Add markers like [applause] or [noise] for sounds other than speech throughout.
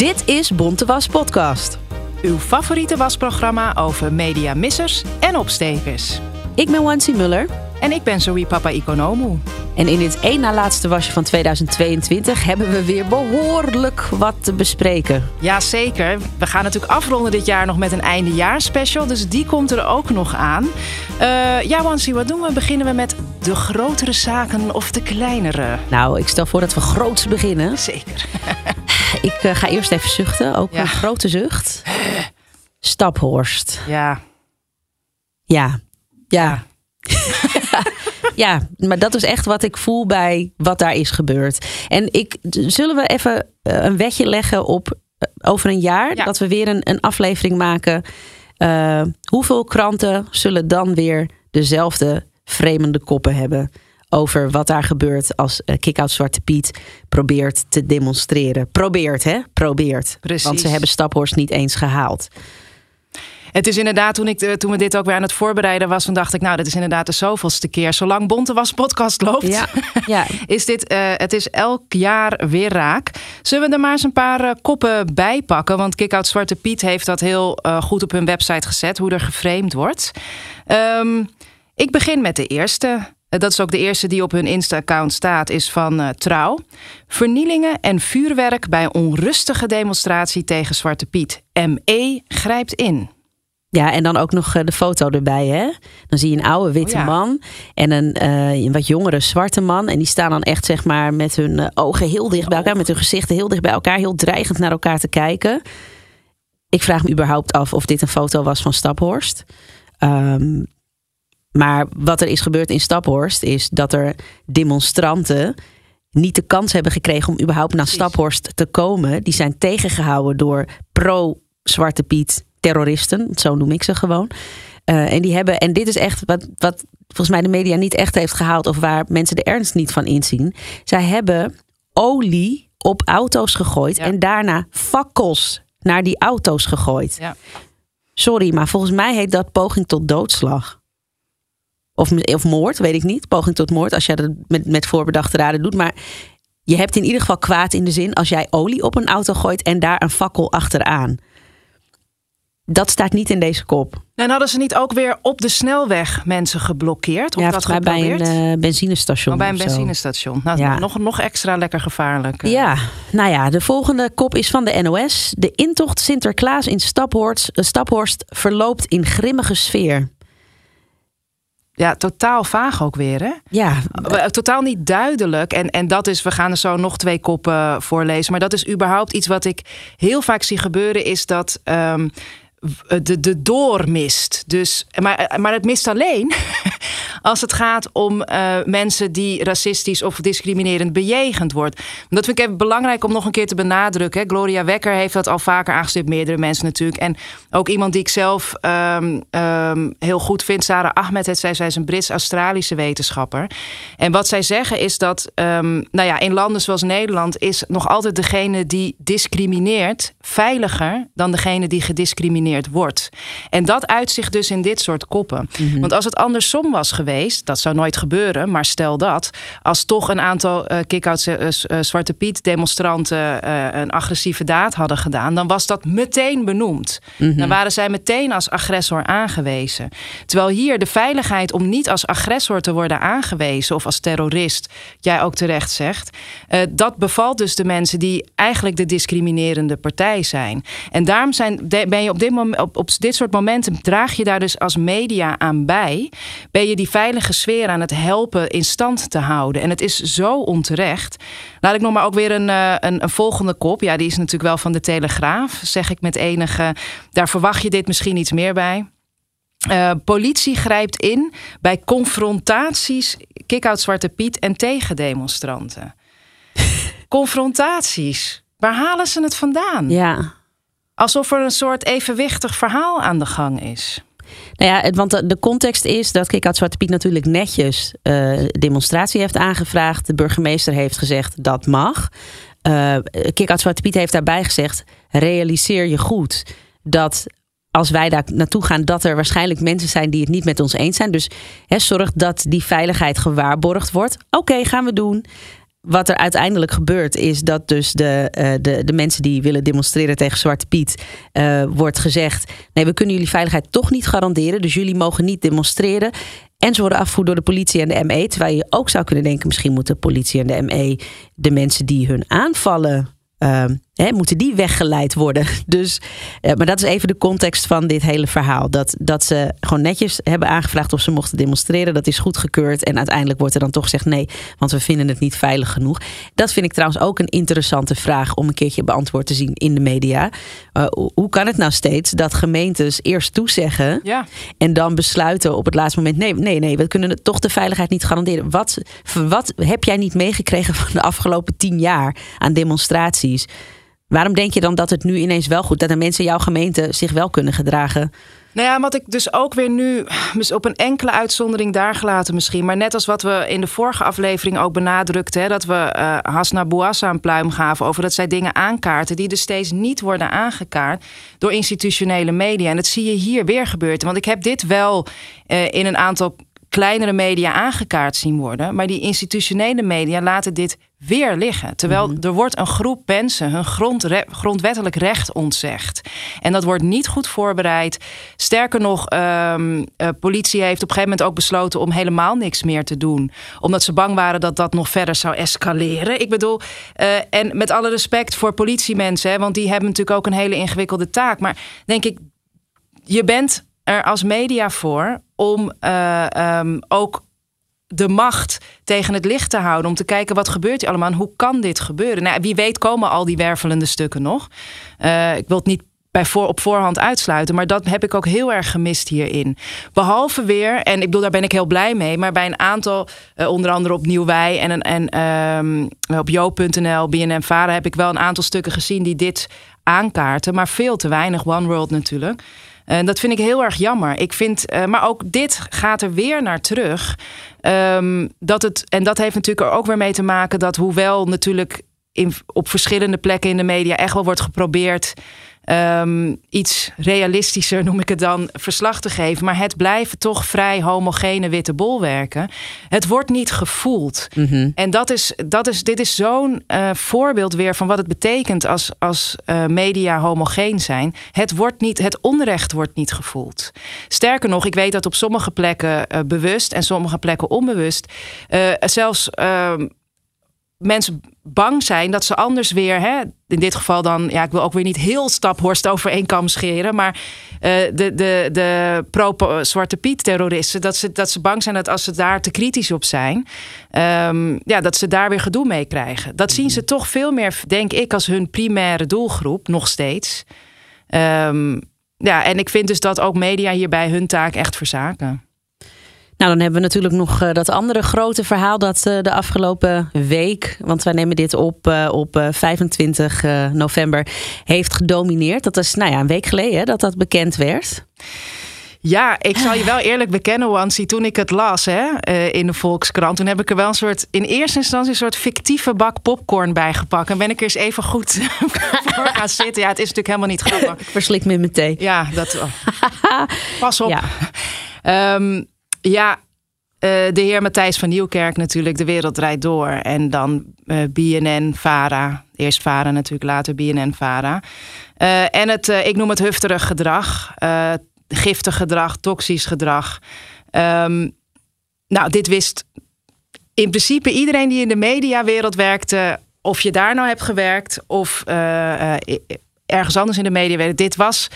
Dit is Bonte Was Podcast. Uw favoriete wasprogramma over mediamissers en opstekers. Ik ben Wansi Muller. En ik ben Zoe Papa Economu. En in dit één na laatste wasje van 2022 hebben we weer behoorlijk wat te bespreken. Jazeker. We gaan natuurlijk afronden dit jaar nog met een eindejaarspecial. Dus die komt er ook nog aan. Uh, ja, Wansi, wat doen we? Beginnen we met de grotere zaken of de kleinere? Nou, ik stel voor dat we groots beginnen. Zeker. [laughs] ik uh, ga eerst even zuchten. Ook Ja. een grote zucht. [gasps] Staphorst. Ja. Ja. Ja. Ja, maar dat is echt wat ik voel bij wat daar is gebeurd. En ik, zullen we even eh, een wetje leggen op eh, over een jaar? Ja. Dat we weer een, een aflevering maken. Eh, hoeveel kranten zullen dan weer dezelfde vreemde koppen hebben? Over wat daar gebeurt als Kick-Out Zwarte Piet probeert te demonstreren. Probeert, hè? Probeert. Precies. Want ze hebben Staphorst niet eens gehaald. Het is inderdaad, toen, ik, toen we dit ook weer aan het voorbereiden was, toen dacht ik, nou, dit is inderdaad de zoveelste keer. Zolang Bonte Was podcast loopt, Ja, ja. [laughs] is dit, eh, het is elk jaar weer raak. Zullen we er maar eens een paar eh, koppen bij pakken? Want Kick-Out Zwarte Piet heeft dat heel eh, goed op hun website gezet, hoe er geframed wordt. Ehm, ik begin met de eerste. Dat is ook de eerste die op hun Insta-account staat, is van Trouw. Vernielingen en vuurwerk bij onrustige demonstratie tegen Zwarte Piet. ME grijpt in. Ja, en dan ook nog eh, de foto erbij, hè? Dan zie je een oude witte Oh ja. man en een, eh, een wat jongere zwarte man. En die staan dan echt, zeg maar, met hun eh, ogen heel dicht bij elkaar, met hun gezichten heel dicht bij elkaar, heel dreigend naar elkaar te kijken. Ik vraag me überhaupt af of dit een foto was van Staphorst. Ehm, maar wat er is gebeurd in Staphorst is dat er demonstranten niet de kans hebben gekregen om überhaupt naar. Staphorst te komen. Die zijn tegengehouden door pro-Zwarte Piet terroristen, zo noem ik ze gewoon. Eh, en die hebben, en dit is echt wat, wat volgens mij de media niet echt heeft gehaald, of waar mensen de ernst niet van inzien. Zij hebben olie op auto's gegooid Ja. en daarna fakkels naar die auto's gegooid. Ja. Sorry, maar volgens mij heet dat poging tot doodslag. Of, of moord, weet ik niet. Poging tot moord, als jij dat met, met voorbedachte raden doet. Maar je hebt in ieder geval kwaad in de zin als jij olie op een auto gooit en daar een fakkel achteraan. Dat staat niet in deze kop. En hadden ze niet ook weer op de snelweg mensen geblokkeerd? Of ja, dat bij een eh, benzinestation. Oh, bij een of zo. benzinestation. Nou, Ja. nog, nog extra lekker gevaarlijk. eh. Ja, nou ja, de volgende kop is van de NOS. De intocht Sinterklaas in Staphorst, eh, Staphorst verloopt in grimmige sfeer. ja, totaal vaag ook weer, hè? Ja, Eh, Totaal niet duidelijk. En, en dat is, we gaan er zo nog twee koppen voorlezen. Maar dat is überhaupt iets wat ik heel vaak zie gebeuren, is dat. ehm, de, de doormist. Dus, maar, maar het mist alleen [laughs] als het gaat om eh, mensen die racistisch of discriminerend bejegend wordt. Dat vind ik even belangrijk om nog een keer te benadrukken. Gloria Wekker heeft dat al vaker aangestipt, meerdere mensen natuurlijk. En ook iemand die ik zelf ehm, ehm, heel goed vind, Sarah Ahmed, het, zij, zij is een Brits-Australische wetenschapper. En wat zij zeggen is dat, ehm, nou ja, in landen zoals Nederland is nog altijd degene die discrimineert veiliger dan degene die gediscrimineerd wordt. En dat uitzicht dus in dit soort koppen. Want als het andersom was geweest, dat zou nooit gebeuren, maar stel dat, als toch een aantal eh kick-out eh, eh, Zwarte Piet demonstranten een agressieve daad hadden gedaan, dan was dat meteen benoemd. Dan waren zij meteen als agressor aangewezen. Terwijl hier de veiligheid om niet als agressor te worden aangewezen of als terrorist, jij ook terecht zegt, dat bevalt dus de mensen die eigenlijk de discriminerende partij zijn. En daarom zijn, ben je op dit, moment, op, op dit soort momenten, draag je daar dus als media aan bij, ben je die veilige sfeer aan het helpen in stand te houden. En het is zo onterecht. Laat ik nog maar ook weer een, eh, een, een volgende kop. Ja, die is natuurlijk wel van de Telegraaf, zeg ik met enige. Daar verwacht je dit misschien iets meer bij. Eh, politie grijpt in bij confrontaties kick-out Zwarte Piet en tegen demonstranten. [laughs] Confrontaties. Waar halen ze het vandaan? Ja. Alsof er een soort evenwichtig verhaal aan de gang is. Nou ja, want de, context is dat Kick-Out Zwarte Piet natuurlijk netjes uh, demonstratie heeft aangevraagd. De burgemeester heeft gezegd dat mag. Uh, Kick-Out Zwarte Piet heeft daarbij gezegd: realiseer je goed dat als wij daar naartoe gaan, dat er waarschijnlijk mensen zijn die het niet met ons eens zijn. Dus he, zorg dat die veiligheid gewaarborgd wordt. Oké, gaan we doen wat er uiteindelijk gebeurt, is dat dus de, uh, de, de mensen die willen demonstreren tegen Zwarte Piet, uh, wordt gezegd: nee, we kunnen jullie veiligheid toch niet garanderen. Dus jullie mogen niet demonstreren. En ze worden afgevoerd door de politie en de ME. Terwijl je ook zou kunnen denken: misschien moeten de politie en de ME de mensen die hun aanvallen uh, hè, moeten die weggeleid worden. [laughs] Dus, uh, maar dat is even de context van dit hele verhaal. Dat, dat ze gewoon netjes hebben aangevraagd of ze mochten demonstreren. Dat is goedgekeurd. En uiteindelijk wordt er dan toch gezegd nee, want we vinden het niet veilig genoeg. Dat vind ik trouwens ook een interessante vraag om een keertje beantwoord te zien in de media. Uh, hoe kan het nou steeds dat gemeentes eerst toezeggen ja. en dan besluiten op het laatste moment: nee, nee, nee, we kunnen toch de veiligheid niet garanderen. Wat, wat heb jij niet meegekregen van de afgelopen tien jaar aan demonstraties? Waarom denk je dan dat het nu ineens wel goed dat de mensen in jouw gemeente zich wel kunnen gedragen? Nou ja, wat ik dus ook weer nu op een enkele uitzondering daar gelaten misschien. Maar net als wat we in de vorige aflevering ook benadrukten. Dat we uh, Hasna Bouassa een pluim gaven over dat zij dingen aankaarten. die dus steeds niet worden aangekaart door institutionele media. En dat zie je hier weer gebeuren. Want ik heb dit wel uh, in een aantal kleinere media aangekaart zien worden. Maar die institutionele media laten dit weer liggen. Terwijl mm -hmm. er wordt een groep mensen hun grondre grondwettelijk recht ontzegd. En dat wordt niet goed voorbereid. Sterker nog, um, uh, politie heeft op een gegeven moment ook besloten om helemaal niks meer te doen. Omdat ze bang waren dat dat nog verder zou escaleren. Ik bedoel, uh, en met alle respect voor politiemensen, hè, want die hebben natuurlijk ook een hele ingewikkelde taak. Maar denk ik, je bent er als media voor om uh, um, ook de macht tegen het licht te houden. Om te kijken wat gebeurt er allemaal hoe kan dit gebeuren. Nou, wie weet komen al die wervelende stukken nog. Uh, ik wil het niet bij voor, op voorhand uitsluiten. Maar dat heb ik ook heel erg gemist hierin. Behalve weer, en ik bedoel, daar ben ik heel blij mee. Maar bij een aantal, uh, onder andere op Nieuw Wij en, en um, op jo.nl, BNM Vara... heb ik wel een aantal stukken gezien die dit aankaarten. Maar veel te weinig, One World natuurlijk. En dat vind ik heel erg jammer. Ik vind, uh, maar ook dit gaat er weer naar terug. Um, dat het, en dat heeft natuurlijk er ook weer mee te maken dat hoewel natuurlijk op verschillende plekken in de media echt wel wordt geprobeerd um, iets realistischer, noem ik het dan, verslag te geven. Maar het blijven toch vrij homogene witte bolwerken. Het wordt niet gevoeld. Mm -hmm. En dat is, dat is, dit is zo'n uh, voorbeeld weer van wat het betekent als, als uh, media homogeen zijn. Het, wordt niet, het onrecht wordt niet gevoeld. Sterker nog, ik weet dat op sommige plekken uh, bewust en sommige plekken onbewust zelfs mensen bang zijn dat ze anders weer, hè, in dit geval dan, ja, ik wil ook weer niet heel staphorst over één kam scheren, maar uh, de, de, de pro-Zwarte Piet-terroristen, dat ze, dat ze bang zijn dat als ze daar te kritisch op zijn, um, ja, dat ze daar weer gedoe mee krijgen. Dat zien ze toch veel meer, denk ik, als hun primaire doelgroep, nog steeds. Um, ja, en ik vind dus dat ook media hierbij hun taak echt verzaken. Nou, dan hebben we natuurlijk nog uh, dat andere grote verhaal dat uh, de afgelopen week, want wij nemen dit op uh, op 25 november, heeft gedomineerd. Dat is nou ja, een week geleden hè, dat dat bekend werd. Ja, ik zal je wel eerlijk bekennen, Wansi. Toen ik het las hè, in de Volkskrant, toen heb ik er wel een soort, in eerste instantie, een soort fictieve bak popcorn bij gepakt. En ben ik er eens even goed [laughs] voor gaan zitten. Ja, het is natuurlijk helemaal niet grappig. Ik verslik me met thee. Ja, dat. Oh. [laughs] Pas op. Ja. Um, ja, uh, de heer Matthijs van Nieuwkerk natuurlijk, De Wereld Draait Door. En dan uh, BNN, VARA. Eerst VARA natuurlijk, later BNN, VARA. Uh, en het, ik noem het hufterig gedrag. giftig gedrag, toxisch gedrag. Um, nou, dit wist in principe iedereen die in de mediawereld werkte... of je daar nou hebt gewerkt of ergens anders in de media werkte. Dit was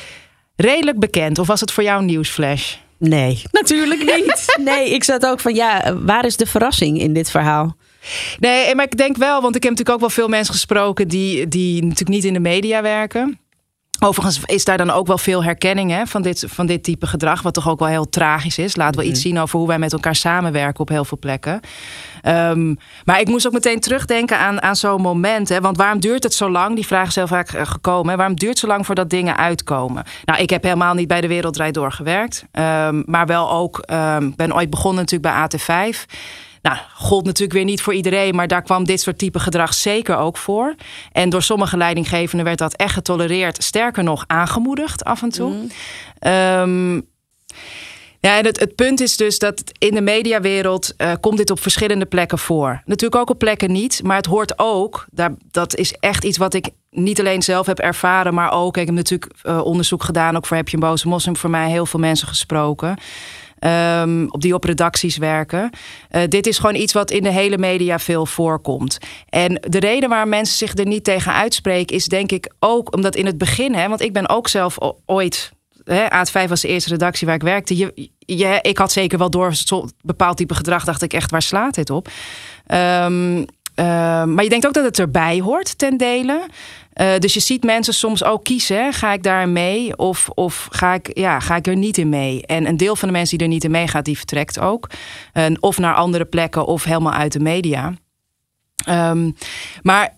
redelijk bekend. Of was het voor jou een nieuwsflash? Nee, natuurlijk niet. [laughs] Nee, ik zat ook van ja, waar is de verrassing in dit verhaal? Nee, maar ik denk wel, want ik heb natuurlijk ook wel veel mensen gesproken die, die natuurlijk niet in de media werken. Overigens is daar dan ook wel veel herkenning hè, van, dit, van dit type gedrag, wat toch ook wel heel tragisch is. Laat wel iets zien over hoe wij met elkaar samenwerken op heel veel plekken. Ehm, maar ik moest ook meteen terugdenken aan, aan zo'n moment. Hè, want waarom duurt het zo lang? Die vraag is heel vaak eh, gekomen. Hè, waarom duurt het zo lang voordat dingen uitkomen? Nou, ik heb helemaal niet bij de Wereldrijd doorgewerkt. Um, maar wel ook, um, ben ooit begonnen natuurlijk bij AT5. Nou, gold natuurlijk weer niet voor iedereen, maar daar kwam dit soort type gedrag zeker ook voor. En door sommige leidinggevenden werd dat echt getolereerd, sterker nog aangemoedigd af en toe. Mm. Ja, en het, het, punt is dus dat in de mediawereld uh, komt dit op verschillende plekken voor. Natuurlijk ook op plekken niet, maar het hoort ook. Daar, dat is echt iets wat ik niet alleen zelf heb ervaren, maar ook. Ik heb natuurlijk uh, onderzoek gedaan, ook voor Heb je een boze moslim, voor mij heel veel mensen gesproken. Um, op die op redacties werken. Uh, dit is gewoon iets wat in de hele media veel voorkomt. En de reden waar mensen zich er niet tegen uitspreken, is denk ik ook omdat in het begin, hè, want ik ben ook zelf ooit hè, AT5 was de eerste redactie waar ik werkte. Je, ik had zeker wel door bepaald type gedrag. Dacht ik echt, waar slaat dit op? Um, uh, maar je denkt ook dat het erbij hoort ten dele. Uh, dus je ziet mensen soms ook kiezen. Ga ik daar mee of, of ga, ik, ja, ga ik er niet in mee? En een deel van de mensen die er niet in meegaat, die vertrekt ook. Uh, of naar andere plekken of helemaal uit de media. Um, maar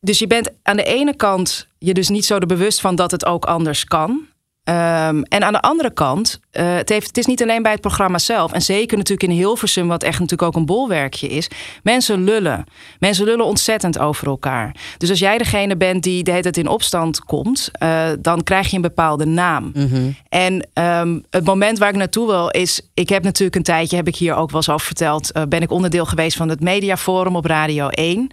dus je bent aan de ene kant je dus niet zo bewust van dat het ook anders kan. Um, en aan de andere kant, uh, het, heeft, het is niet alleen bij het programma zelf. En zeker natuurlijk in Hilversum, wat echt natuurlijk ook een bolwerkje is. Mensen lullen. Mensen lullen ontzettend over elkaar. Dus als jij degene bent die de hele tijd in opstand komt, uh, dan krijg je een bepaalde naam. Mm -hmm. En um, het moment waar ik naartoe wil is, ik heb natuurlijk een tijdje, heb ik hier ook wel eens over verteld, uh, ben ik onderdeel geweest van het Mediaforum op Radio 1.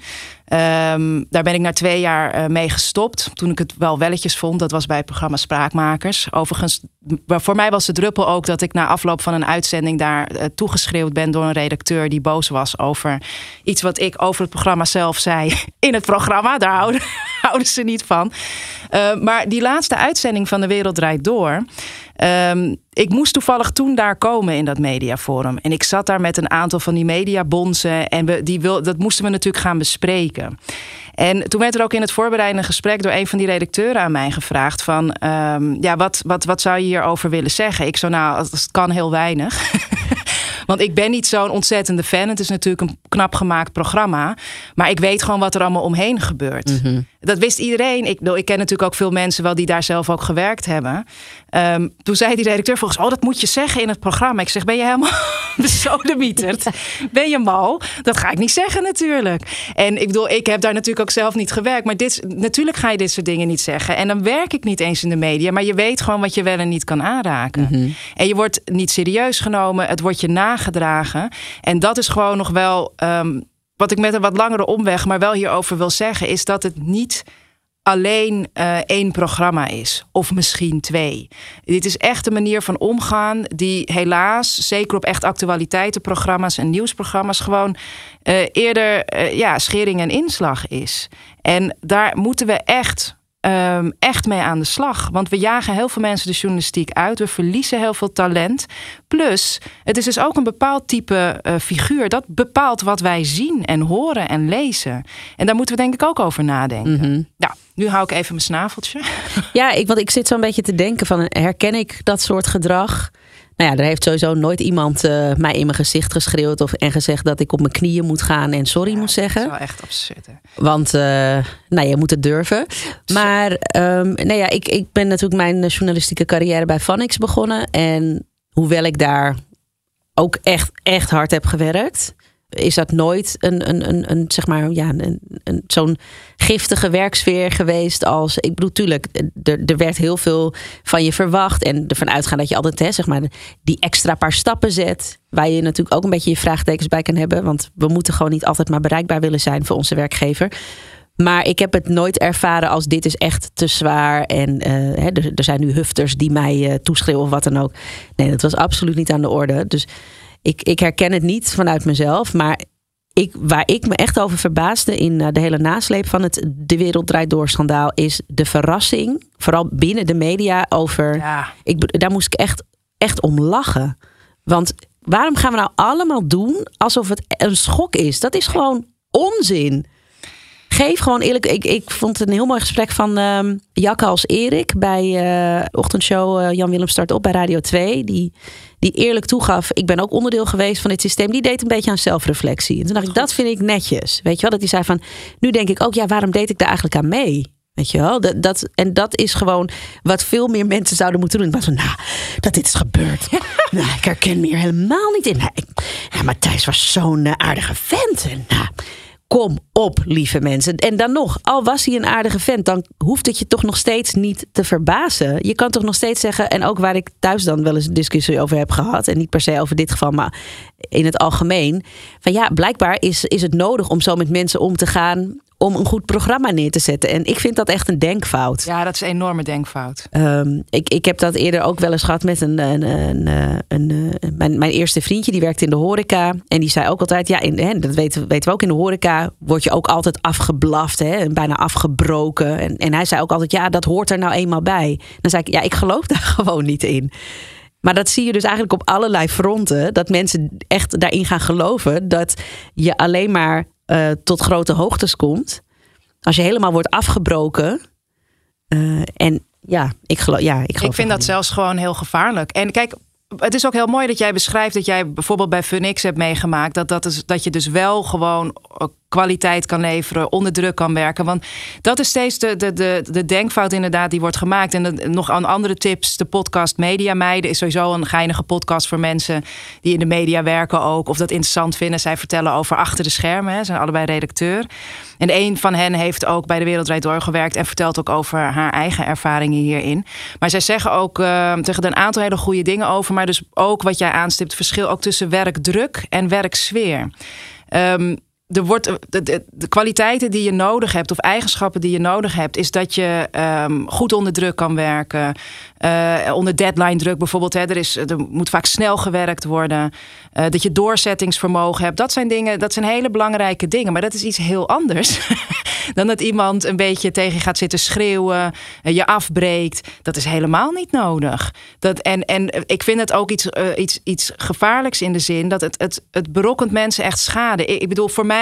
Um, daar ben ik na twee jaar uh, mee gestopt. Toen ik het wel welletjes vond. Dat was bij het programma Spraakmakers. Overigens, voor mij was de ook dat ik na afloop van een uitzending daar uh, toegeschreeuwd ben door een redacteur die boos was over iets wat ik over het programma zelf zei [laughs] in het programma. Daar houden, [laughs] houden ze niet van. Uh, maar die laatste uitzending van De Wereld Draait Door. Um, ik moest toevallig toen daar komen in dat mediaforum. En ik zat daar met een aantal van die mediabonzen. En we, die wil, dat moesten we natuurlijk gaan bespreken. En toen werd er ook in het voorbereidende gesprek door een van die redacteuren aan mij gevraagd: van um, ja, wat, wat, wat zou je hierover willen zeggen? Ik zo, nou, het kan heel weinig. [laughs] Want ik ben niet zo'n ontzettende fan. Het is natuurlijk een knap gemaakt programma. Maar ik weet gewoon wat er allemaal omheen gebeurt. -hmm. Dat wist iedereen. Ik, ik ken natuurlijk ook veel mensen wel die daar zelf ook gewerkt hebben. Um, toen zei die redacteur volgens, oh, dat moet je zeggen in het programma. Ik zeg, ben je helemaal [laughs] besodemieterd? Ben je mal? Dat ga ik niet zeggen natuurlijk. En ik bedoel, ik heb daar natuurlijk ook zelf niet gewerkt. Maar dit, natuurlijk ga je dit soort dingen niet zeggen. En dan werk ik niet eens in de media. Maar je weet gewoon wat je wel en niet kan aanraken. Mm -hmm. En je wordt niet serieus genomen. Het wordt je nagedragen. En dat is gewoon nog wel... Um, wat ik met een wat langere omweg, maar wel hierover wil zeggen, is dat het niet alleen uh, één programma is, of misschien twee. Dit is echt een manier van omgaan die helaas, zeker op echt actualiteitenprogramma's en nieuwsprogramma's, gewoon uh, eerder uh, ja, schering en inslag is. En daar moeten we echt um, echt mee aan de slag. Want we jagen heel veel mensen de journalistiek uit. We verliezen heel veel talent. Plus, het is dus ook een bepaald type uh, figuur. Dat bepaalt wat wij zien en horen en lezen. En daar moeten we denk ik ook over nadenken. Mm -hmm. Nou, nu hou ik even mijn snaveltje. Ja, ik, want ik zit zo'n beetje te denken van... herken ik dat soort gedrag... Nou ja, er heeft sowieso nooit iemand uh, mij in mijn gezicht geschreeuwd of, en gezegd dat ik op mijn knieën moet gaan en sorry ja, moet zeggen. Dat is wel echt absurd. Hè? Want uh, nou, je moet het durven. Maar um, nou ja, ik, ik ben natuurlijk mijn journalistieke carrière bij Vanix begonnen. En hoewel ik daar ook echt, echt hard heb gewerkt is dat nooit een, een, een, een zeg maar, ja, een, een, zo'n giftige werksfeer geweest als. Ik bedoel, tuurlijk, er, er werd heel veel van je verwacht. En ervan uitgaan dat je altijd hè, zeg maar, die extra paar stappen zet. Waar je natuurlijk ook een beetje je vraagtekens bij kan hebben. Want we moeten gewoon niet altijd maar bereikbaar willen zijn voor onze werkgever. Maar ik heb het nooit ervaren als dit is echt te zwaar. En uh, hè, er, er, zijn nu hufters die mij uh, toeschreeuwen of wat dan ook. Nee, dat was absoluut niet aan de orde. Dus ik, ik herken het niet vanuit mezelf, maar ik, waar ik me echt over verbaasde in de hele nasleep van het De Wereld Draait Door schandaal is de verrassing, vooral binnen de media, over. Ja. Ik, daar moest ik echt, echt om lachen. Want waarom gaan we nou allemaal doen alsof het een schok is? Dat is gewoon onzin. Geef gewoon eerlijk. Ik, ik vond het een heel mooi gesprek van um, Jakke als Erik bij uh, ochtendshow uh, Jan Willem Start op bij Radio 2. Die, die eerlijk toegaf, ik ben ook onderdeel geweest van dit systeem. Die deed een beetje aan zelfreflectie. En toen dacht ik, dat vind ik netjes. Weet je wel, dat hij zei van, nu denk ik ook, ja, waarom deed ik daar eigenlijk aan mee? Weet je wel? Dat, dat, en dat is gewoon wat veel meer mensen zouden moeten doen. Ik was van, nou, dat dit is gebeurd. [laughs] nou, ik herken me hier helemaal niet in. Nou, ik, Matthijs was zo'n uh, aardige vent. En, nou, Kom op, lieve mensen. En dan nog, al was hij een aardige vent, dan hoeft het je toch nog steeds niet te verbazen. Je kan toch nog steeds zeggen, en ook waar ik thuis dan wel eens een discussie over heb gehad, en niet per se over dit geval, maar in het algemeen. Van ja, blijkbaar is, is het nodig om zo met mensen om te gaan om een goed programma neer te zetten. En ik vind dat echt een denkfout. Ja, dat is een enorme denkfout. Um, ik, ik heb dat eerder ook wel eens gehad met een, een, een, een, mijn, mijn eerste vriendje, die werkte in de horeca. En die zei ook altijd, ja, in, hè, dat weten, weten we ook in de horeca, word je ook altijd afgeblaft hè, en bijna afgebroken. En, en hij zei ook altijd, ja, dat hoort er nou eenmaal bij. Dan zei ik, ja, ik geloof [laughs] daar gewoon niet in. Maar dat zie je dus eigenlijk op allerlei fronten. Dat mensen echt daarin gaan geloven dat je alleen maar uh, tot grote hoogtes komt. Als je helemaal wordt afgebroken. Uh, en ja, ik geloof. Ja, ik, geloof ik vind dat zelfs gewoon heel gevaarlijk. En kijk, het is ook heel mooi dat jij beschrijft dat jij bijvoorbeeld bij Funix hebt meegemaakt. Dat, dat, is, dat je dus wel gewoon kwaliteit kan leveren, onder druk kan werken. Want dat is steeds de, de, de, de denkfout inderdaad die wordt gemaakt. En nog aan andere tips, de podcast Media Meiden is sowieso een geinige podcast voor mensen die in de media werken ook. Of dat interessant vinden. Zij vertellen over achter de schermen. Ze zijn allebei redacteur. En een van hen heeft ook bij de Wereldrijd doorgewerkt en vertelt ook over haar eigen ervaringen hierin. Maar zij zeggen ook uh, tegen een aantal hele goede dingen over. Maar dus ook wat jij aanstipt, verschil ook tussen werkdruk en werksfeer. Um, er wordt, de, kwaliteiten die je nodig hebt, of eigenschappen die je nodig hebt, is dat je um, goed onder druk kan werken. Uh, onder deadline druk bijvoorbeeld. Hè, er, is, er moet vaak snel gewerkt worden. Uh, dat je doorzettingsvermogen hebt. Dat zijn dingen, dat zijn hele belangrijke dingen. Maar dat is iets heel anders [laughs] dan dat iemand een beetje tegen je gaat zitten schreeuwen, uh, je afbreekt. Dat is helemaal niet nodig. Dat, en, en ik vind het ook iets, iets, iets gevaarlijks in de zin dat het, het, het berokkent mensen echt schade. Ik, ik bedoel, voor mij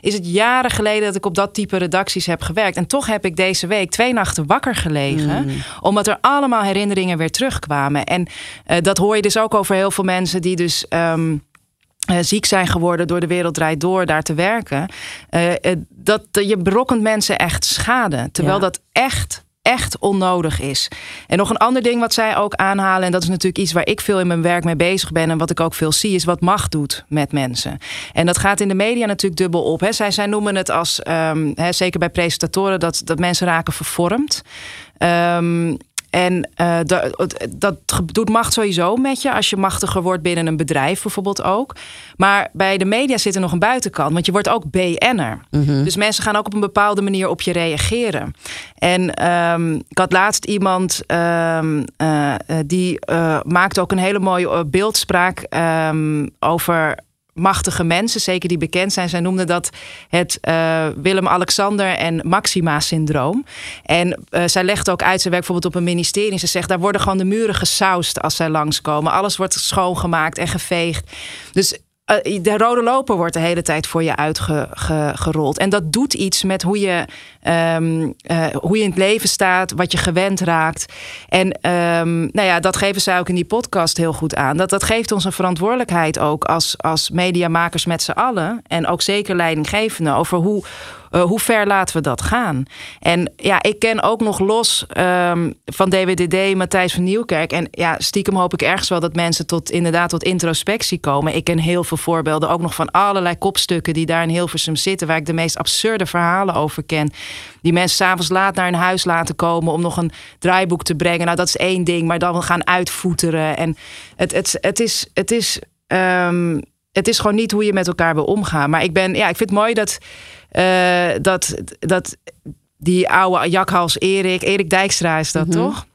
is het jaren geleden dat ik op dat type redacties heb gewerkt. En toch heb ik deze week twee nachten wakker gelegen. Mm. Omdat er allemaal herinneringen herinneringen weer terugkwamen. En uh, dat hoor je dus ook over heel veel mensen die dus. Um, uh, ziek zijn geworden door de wereld draait door daar te werken. Uh, dat je berokkent mensen echt schade. Terwijl ja. dat echt echt onnodig is. En nog een ander ding wat zij ook aanhalen, en dat is natuurlijk iets waar ik veel in mijn werk mee bezig ben en wat ik ook veel zie, is wat macht doet met mensen. En dat gaat in de media natuurlijk dubbel op. Hè. Zij, zij noemen het als, um, hè, zeker bij presentatoren, dat, dat mensen raken vervormd. Um, en uh, dat, dat doet macht sowieso met je. Als je machtiger wordt binnen een bedrijf bijvoorbeeld ook. Maar bij de media zit er nog een buitenkant. Want je wordt ook BN'er. Mm -hmm. Dus mensen gaan ook op een bepaalde manier op je reageren. En um, ik had laatst iemand um, uh, die uh, maakte ook een hele mooie beeldspraak um, over machtige mensen, zeker die bekend zijn. Zij noemden dat het uh, Willem-Alexander en Maxima-syndroom. En uh, zij legt ook uit, ze werkt bijvoorbeeld op een ministerie. Ze zegt, daar worden gewoon de muren gesausd als zij langskomen. Alles wordt schoongemaakt en geveegd. Dus de rode loper wordt de hele tijd voor je uitgerold. En dat doet iets met hoe je, um, uh, hoe je in het leven staat, wat je gewend raakt. En um, nou ja, dat geven zij ook in die podcast heel goed aan. Dat, dat geeft ons een verantwoordelijkheid ook als, als mediamakers met z'n allen. En ook zeker leidinggevenden over hoe, uh, hoe ver laten we dat gaan? En ja, ik ken ook nog los um, van DWDD Matthijs van Nieuwkerk. En ja, stiekem hoop ik ergens wel dat mensen tot inderdaad tot introspectie komen. Ik ken heel veel voorbeelden, ook nog van allerlei kopstukken die daar in Hilversum zitten, waar ik de meest absurde verhalen over ken. Die mensen s'avonds laat naar een huis laten komen om nog een draaiboek te brengen. Nou, dat is één ding, maar dan gaan uitvoeteren. En het, het, het is. Het is um, het is gewoon niet hoe je met elkaar wil omgaan. Maar ik ben, ja, ik vind het mooi dat uh, dat, dat die oude jakhals Erik, Erik Dijkstra is dat mm -hmm. toch?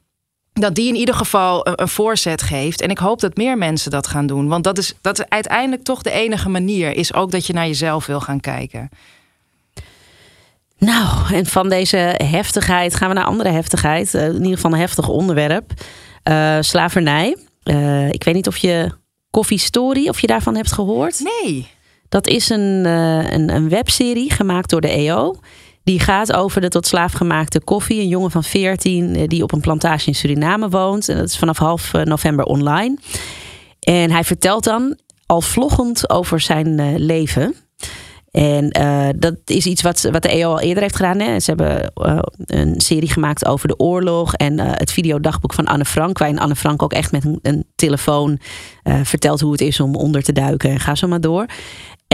Dat die in ieder geval een, een, voorzet geeft. En ik hoop dat meer mensen dat gaan doen. Want dat is, dat is uiteindelijk toch de enige manier. Is ook dat je naar jezelf wil gaan kijken. Nou, en van deze heftigheid gaan we naar andere heftigheid. Uh, in ieder geval een heftig onderwerp. Uh, slavernij. Ik weet niet of je Coffee Story, of je daarvan hebt gehoord. Nee. Dat is een, uh, een, een, webserie gemaakt door de EO. Die gaat over de tot slaaf gemaakte koffie. Een jongen van 14 die op een plantage in Suriname woont. En dat is vanaf half november online. En hij vertelt dan al vloggend over zijn leven. En dat is iets wat, wat de EO al eerder heeft gedaan. Hè. Ze hebben een serie gemaakt over de oorlog. En uh, het videodagboek van Anne Frank. Waarin Anne Frank ook echt met een telefoon vertelt hoe het is om onder te duiken. En ga zo maar door.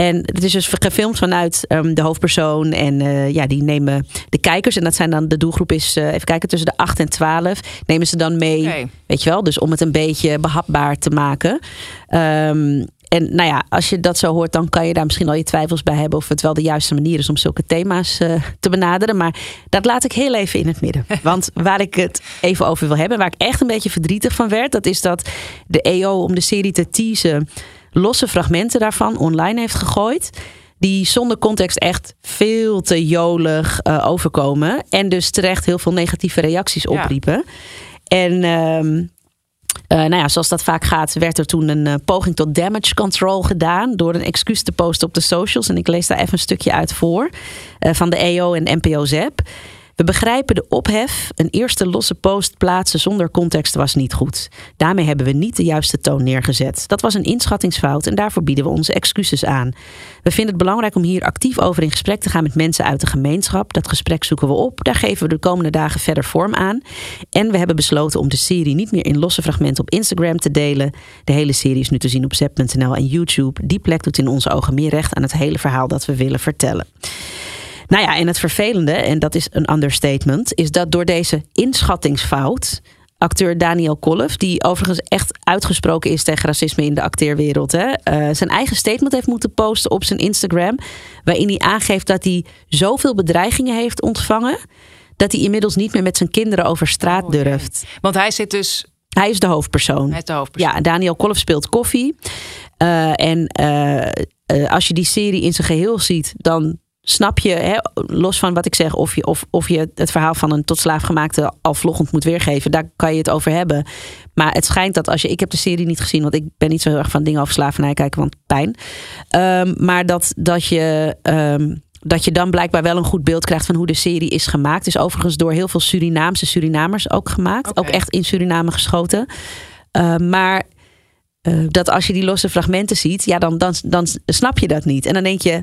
En het is dus gefilmd vanuit um, de hoofdpersoon. En ja, die nemen de kijkers. En dat zijn dan de doelgroep is, even kijken, tussen de 8 en 12. Nemen ze dan mee. Okay. Weet je wel? Dus om het een beetje behapbaar te maken. Um, en nou ja, als je dat zo hoort, dan kan je daar misschien al je twijfels bij hebben of het wel de juiste manier is om zulke thema's uh, te benaderen. Maar dat laat ik heel even in het midden. [laughs] Want waar ik het even over wil hebben, waar ik echt een beetje verdrietig van werd, dat is dat de EO om de serie te teasen losse fragmenten daarvan online heeft gegooid. Die zonder context echt veel te jolig uh, overkomen. En dus terecht heel veel negatieve reacties opriepen. Ja. En uh, uh, nou ja, zoals dat vaak gaat, werd er toen een uh, poging tot damage control gedaan. Door een excuus te posten op de socials. En ik lees daar even een stukje uit voor. Uh, van de EO en NPO ZEP. We begrijpen de ophef. Een eerste losse post plaatsen zonder context was niet goed. Daarmee hebben we niet de juiste toon neergezet. Dat was een inschattingsfout en daarvoor bieden we onze excuses aan. We vinden het belangrijk om hier actief over in gesprek te gaan met mensen uit de gemeenschap. Dat gesprek zoeken we op. Daar geven we de komende dagen verder vorm aan. En we hebben besloten om de serie niet meer in losse fragmenten op Instagram te delen. De hele serie is nu te zien op zep.nl en YouTube. Die plek doet in onze ogen meer recht aan het hele verhaal dat we willen vertellen. Nou ja, en het vervelende, en dat is een understatement, is dat door deze inschattingsfout acteur Daniel Kolf, die overigens echt uitgesproken is tegen racisme in de acteerwereld, hè, uh, zijn eigen statement heeft moeten posten op zijn Instagram, waarin hij aangeeft dat hij zoveel bedreigingen heeft ontvangen, dat hij inmiddels niet meer met zijn kinderen over straat oh, durft. Want hij zit dus. Hij is de hoofdpersoon. Hij is de hoofdpersoon. Ja, Daniel Kolf speelt koffie. Uh, en uh, als je die serie in zijn geheel ziet, dan snap je, hè, los van wat ik zeg, of je, of, of je het verhaal van een tot slaaf gemaakte al vloggend moet weergeven, daar kan je het over hebben. Maar het schijnt dat als je, ik heb de serie niet gezien, want ik ben niet zo heel erg van dingen over slavernij kijken, want pijn. Um, maar dat, dat je. Um, dat je dan blijkbaar wel een goed beeld krijgt van hoe de serie is gemaakt. Is overigens door heel veel Surinaamse Surinamers ook gemaakt. Okay. Ook echt in Suriname geschoten. Uh, maar uh, dat als je die losse fragmenten ziet, ja, dan, dan, dan snap je dat niet. En dan denk je,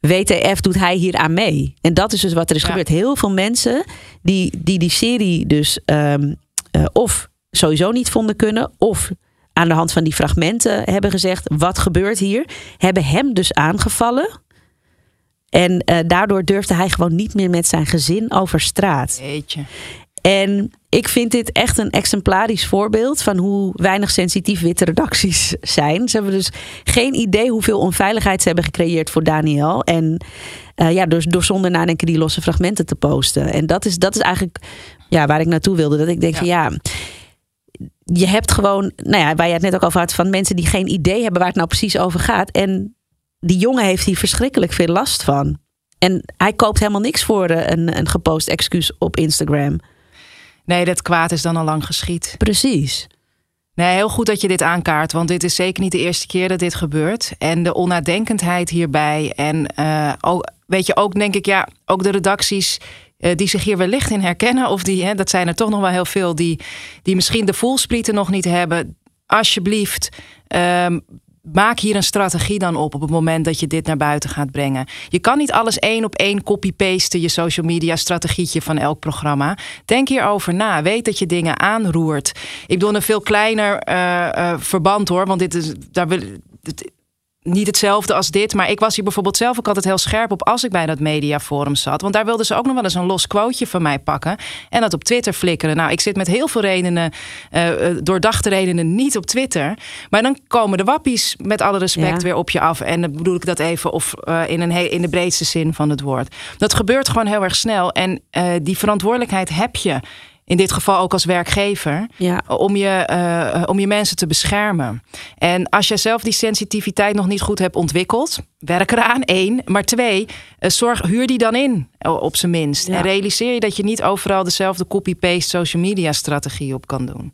WTF doet hij hier aan mee? En dat is dus wat er is ja. gebeurd. Heel veel mensen die die, die serie dus um, uh, of sowieso niet vonden kunnen, of aan de hand van die fragmenten hebben gezegd: wat gebeurt hier? Hebben hem dus aangevallen. En uh, daardoor durfde hij gewoon niet meer met zijn gezin over straat. Jeetje. En ik vind dit echt een exemplarisch voorbeeld van hoe weinig sensitief witte redacties zijn. Ze hebben dus geen idee hoeveel onveiligheid ze hebben gecreëerd voor Daniel. En uh, ja, door, door zonder nadenken die losse fragmenten te posten. En dat is, dat is eigenlijk ja, waar ik naartoe wilde. Dat ik denk ja. van ja je hebt gewoon, nou ja, waar je het net ook over had, van mensen die geen idee hebben waar het nou precies over gaat. En die jongen heeft hier verschrikkelijk veel last van. En hij koopt helemaal niks voor een, een gepost excuus op Instagram. Nee, dat kwaad is dan al lang geschied. Precies. Nee, heel goed dat je dit aankaart, want dit is zeker niet de eerste keer dat dit gebeurt. En de onnadenkendheid hierbij. En uh, ook, weet je, ook denk ik, ja, ook de redacties uh, die zich hier wellicht in herkennen, of die, hè, dat zijn er toch nog wel heel veel, die, die misschien de voelsprieten nog niet hebben. Alsjeblieft, um, maak hier een strategie dan op op het moment dat je dit naar buiten gaat brengen. Je kan niet alles één op één copy-pasten, je social media strategietje van elk programma. Denk hierover na. Weet dat je dingen aanroert. Ik bedoel een veel kleiner uh, uh, verband hoor, want dit is, daar wil, niet hetzelfde als dit. Maar ik was hier bijvoorbeeld zelf ook altijd heel scherp op als ik bij dat mediaforum zat. Want daar wilden ze ook nog wel eens een los quoteje van mij pakken. En dat op Twitter flikkeren. Nou, ik zit met heel veel redenen, uh, doordachte redenen, niet op Twitter. Maar dan komen de wappies met alle respect ja. weer op je af. En dan bedoel ik dat even of uh, in, een in de breedste zin van het woord. Dat gebeurt gewoon heel erg snel. En uh, die verantwoordelijkheid heb je in dit geval ook als werkgever, ja. om, je, uh, om je mensen te beschermen. En als jij zelf die sensitiviteit nog niet goed hebt ontwikkeld, werk eraan, één. Maar twee, uh, zorg, huur die dan in, op zijn minst. Ja. En realiseer je dat je niet overal dezelfde copy-paste social media strategie op kan doen.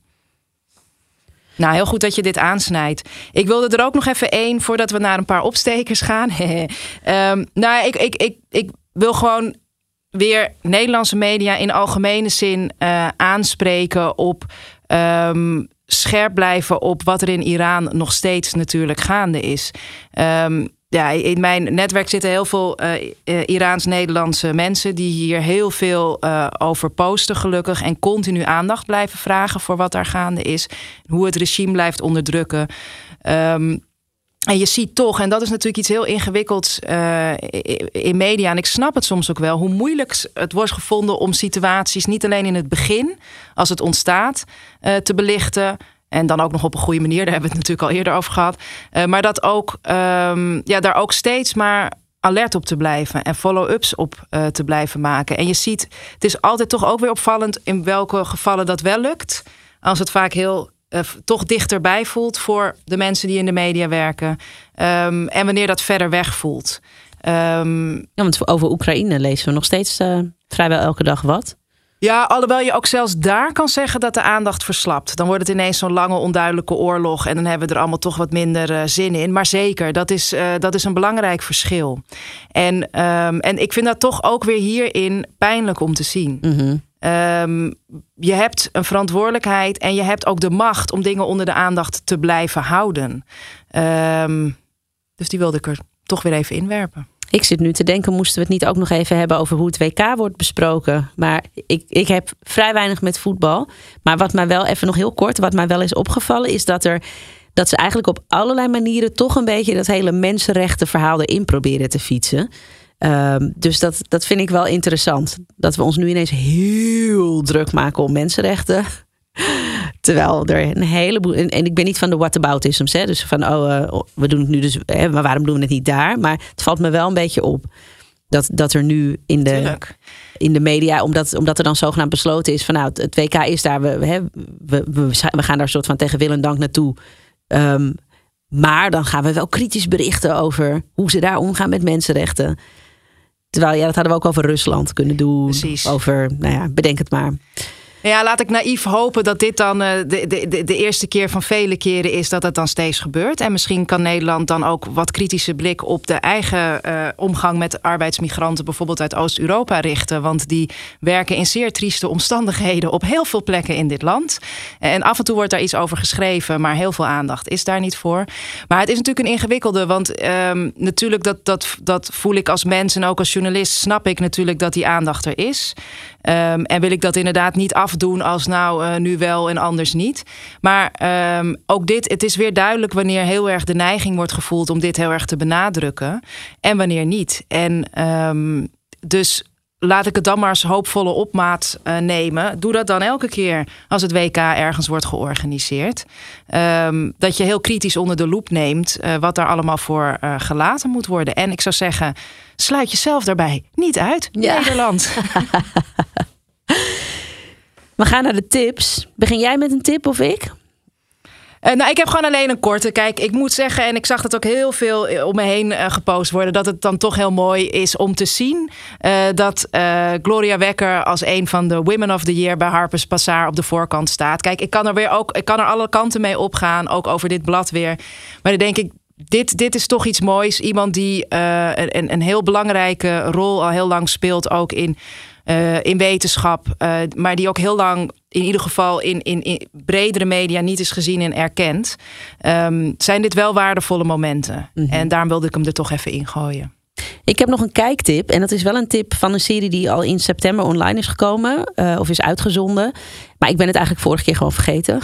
Nou, heel goed dat je dit aansnijdt. Ik wilde er ook nog even één voordat we naar een paar opstekers gaan. um, [laughs] nou, ik, ik, ik, ik wil gewoon weer Nederlandse media in algemene zin uh, aanspreken op um, scherp blijven op wat er in Iran nog steeds natuurlijk gaande is. Um, ja, in mijn netwerk zitten heel veel uh, Iraans-Nederlandse mensen die hier heel veel over posten, gelukkig. En continu aandacht blijven vragen voor wat daar gaande is. Hoe het regime blijft onderdrukken. Um, en je ziet toch, en dat is natuurlijk iets heel ingewikkelds uh, in media. En ik snap het soms ook wel, hoe moeilijk het wordt gevonden om situaties niet alleen in het begin, als het ontstaat, uh, te belichten. En dan ook nog op een goede manier, daar hebben we het natuurlijk al eerder over gehad. Uh, maar dat ook, um, ja, daar ook steeds maar alert op te blijven en follow-ups op te blijven maken. En je ziet, het is altijd toch ook weer opvallend in welke gevallen dat wel lukt. Als het vaak heel uh, toch dichterbij voelt voor de mensen die in de media werken. Um, en wanneer dat verder weg voelt. Um, ja, want over Oekraïne lezen we nog steeds uh, vrijwel elke dag wat. Ja, alhoewel je ook zelfs daar kan zeggen dat de aandacht verslapt. Dan wordt het ineens zo'n lange, onduidelijke oorlog. En dan hebben we er allemaal toch wat minder uh, zin in. Maar zeker, dat is, uh, dat is een belangrijk verschil. En, um, en ik vind dat toch ook weer hierin pijnlijk om te zien. Mm -hmm. Um, je hebt een verantwoordelijkheid en je hebt ook de macht om dingen onder de aandacht te blijven houden. Um, dus die wilde ik er toch weer even inwerpen. Ik zit nu te denken, moesten we het niet ook nog even hebben over hoe het WK wordt besproken? Maar ik, ik heb vrij weinig met voetbal. Maar wat mij wel even nog heel kort, wat mij wel is opgevallen, is dat er dat ze eigenlijk op allerlei manieren toch een beetje dat hele mensenrechtenverhaal erin proberen te fietsen. Um, dus dat, dat vind ik wel interessant. Dat we ons nu ineens heel druk maken om mensenrechten. [laughs] Terwijl er een heleboel. En, en ik ben niet van de whataboutisms. Hè? Dus van, oh, uh, we doen het nu dus. Hè, maar waarom doen we het niet daar? Maar het valt me wel een beetje op. Dat, dat er nu in de, in de media, omdat, omdat er dan zogenaamd besloten is van nou, het WK is daar, we, hè, we, we, we gaan daar soort van tegen wil en dank naartoe. Um, maar dan gaan we wel kritisch berichten over hoe ze daar omgaan met mensenrechten. Terwijl, ja, dat hadden we ook over Rusland kunnen doen. Precies. Over, nou ja, bedenk het maar. Ja, laat ik naïef hopen dat dit dan uh, de, de, de eerste keer van vele keren is dat het dan steeds gebeurt. En misschien kan Nederland dan ook wat kritische blik op de eigen uh, omgang met arbeidsmigranten, bijvoorbeeld uit Oost-Europa, richten. Want die werken in zeer trieste omstandigheden op heel veel plekken in dit land. En af en toe wordt daar iets over geschreven, maar heel veel aandacht is daar niet voor. Maar het is natuurlijk een ingewikkelde, want um, natuurlijk dat, dat, dat voel ik als mens en ook als journalist, snap ik natuurlijk dat die aandacht er is. Um, en wil ik dat inderdaad niet afdoen als nou uh, nu wel en anders niet. Maar um, ook dit, het is weer duidelijk wanneer heel erg de neiging wordt gevoeld om dit heel erg te benadrukken. En wanneer niet. En um, dus laat ik het dan maar eens hoopvolle opmaat uh, nemen. Doe dat dan elke keer als het WK ergens wordt georganiseerd. Um, dat je heel kritisch onder de loep neemt uh, wat daar allemaal voor uh, gelaten moet worden. En ik zou zeggen, sluit jezelf daarbij niet uit, ja. Nederland. [laughs] We gaan naar de tips. Begin jij met een tip of ik? Uh, nou, ik heb gewoon alleen een korte. Kijk, ik moet zeggen, en ik zag dat ook heel veel eh, om me heen uh, gepost worden, dat het dan toch heel mooi is om te zien dat Gloria Wekker als een van de Women of the Year bij Harper's Bazaar op de voorkant staat. Kijk, ik kan er weer ook, ik kan er alle kanten mee opgaan, ook over dit blad weer. Maar dan denk ik, dit, dit is toch iets moois. Iemand die een, een heel belangrijke rol al heel lang speelt, ook in uh, in wetenschap, uh, maar die ook heel lang in ieder geval in, in, in bredere media niet is gezien en erkend, um, zijn dit wel waardevolle momenten. Mm -hmm. En daarom wilde ik hem er toch even in gooien. Ik heb nog een kijktip. En dat is wel een tip van een serie die al in september online is gekomen. Uh, of is uitgezonden. Maar ik ben het eigenlijk vorige keer gewoon vergeten.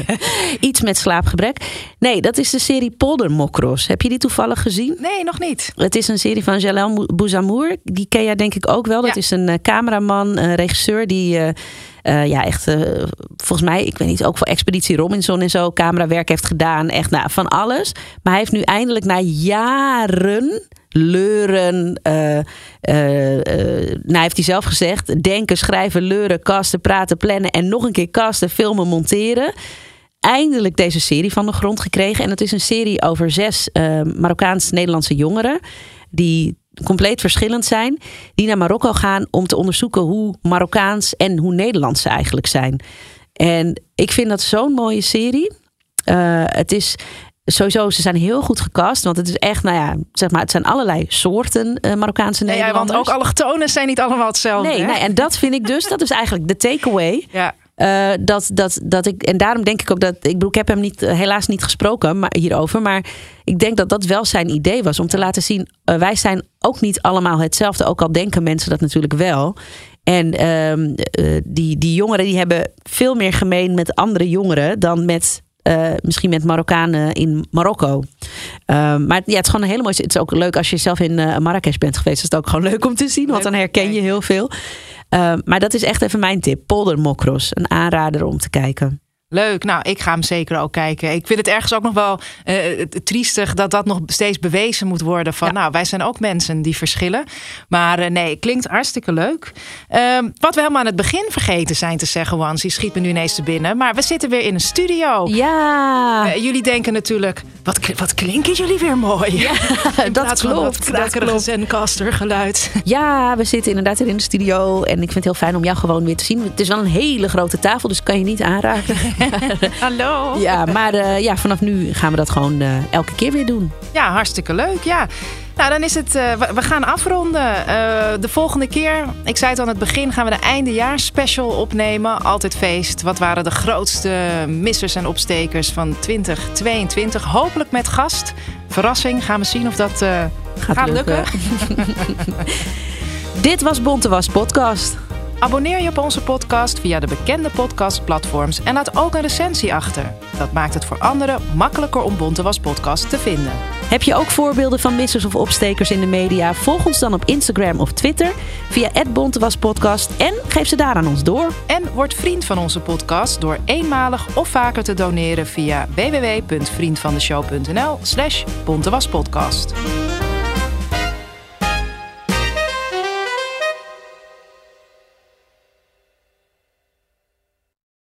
[laughs] Iets met slaapgebrek. Nee, dat is de serie Poldermokros. Heb je die toevallig gezien? Nee, nog niet. Het is een serie van Jalel Bouzamour. Die ken jij denk ik ook wel. Dat is een uh, cameraman, een regisseur die... Uh, uh, ja, echt, uh, volgens mij, ik weet niet, ook voor Expeditie Robinson en zo, camerawerk heeft gedaan. Echt nou, van alles. Maar hij heeft nu eindelijk na jaren leuren. Uh, uh, nou heeft hij zelf gezegd: denken, schrijven, leuren, casten, praten, plannen en nog een keer casten, filmen, monteren. Eindelijk deze serie van de grond gekregen. En het is een serie over zes Marokkaans-Nederlandse jongeren. Die compleet verschillend zijn. Die naar Marokko gaan om te onderzoeken hoe Marokkaans en hoe Nederlands ze eigenlijk zijn. En ik vind dat zo'n mooie serie. het is sowieso, ze zijn heel goed gecast. Want het is echt, nou ja, zeg maar, het zijn allerlei soorten uh, Marokkaanse nee, Nederlanders. Ja, want ook allochtonen zijn niet allemaal hetzelfde. Nee, nee, en dat vind ik dus, dat is eigenlijk de takeaway. Ja. Uh, dat, dat, dat ik, en daarom denk ik ook dat. Ik bedoel, ik heb hem niet, helaas niet gesproken maar, hierover. Maar ik denk dat dat wel zijn idee was. Om te laten zien. Uh, wij zijn ook niet allemaal hetzelfde. Ook al denken mensen dat natuurlijk wel. En uh, die, die jongeren die hebben veel meer gemeen met andere jongeren dan met uh, misschien met Marokkanen in Marokko. Uh, maar ja, het is gewoon een hele mooie. Het is ook leuk als je zelf in uh, Marrakesh bent geweest. Is het ook gewoon leuk om te zien, want dan herken je heel veel. maar dat is echt even mijn tip. Polder Mokros, een aanrader om te kijken. Leuk. Nou, ik ga hem zeker ook kijken. Ik vind het ergens ook nog wel uh, triestig dat dat nog steeds bewezen moet worden. Van nou, wij zijn ook mensen die verschillen. Maar uh, nee, klinkt hartstikke leuk. Uh, wat we helemaal aan het begin vergeten zijn te zeggen, Wans, die schiet me nu ineens te binnen. Maar we zitten weer in een studio. Ja. Uh, jullie denken natuurlijk, wat, wat klinken jullie weer mooi. Ja, [laughs] dat klopt. Dat klopt. Zencaster geluid. Ja, we zitten inderdaad weer in de studio. En ik vind het heel fijn om jou gewoon weer te zien. Het is wel een hele grote tafel, dus kan je niet aanraken. [laughs] [laughs] [laughs] Hallo. Ja, maar uh, ja, vanaf nu gaan we dat gewoon uh, elke keer weer doen. Ja, hartstikke leuk. Ja. Nou, dan is het. Uh, we, gaan afronden. de volgende keer, ik zei het aan het begin, gaan we de eindejaars-special opnemen. Altijd feest. Wat waren de grootste missers en opstekers van 2022? Hopelijk met gast. Verrassing. Gaan we zien of dat gaat, gaat, lukken. lukken. [laughs] Dit was Bontewas Podcast. Abonneer je op onze podcast via de bekende podcastplatforms en laat ook een recensie achter. Dat maakt het voor anderen makkelijker om Bontewas podcast te vinden. Heb je ook voorbeelden van missers of opstekers in de media? Volg ons dan op Instagram of Twitter via @bontewaspodcast en geef ze daar aan ons door. En word vriend van onze podcast door eenmalig of vaker te doneren via www.vriendvandeshow.nl/bontewaspodcast.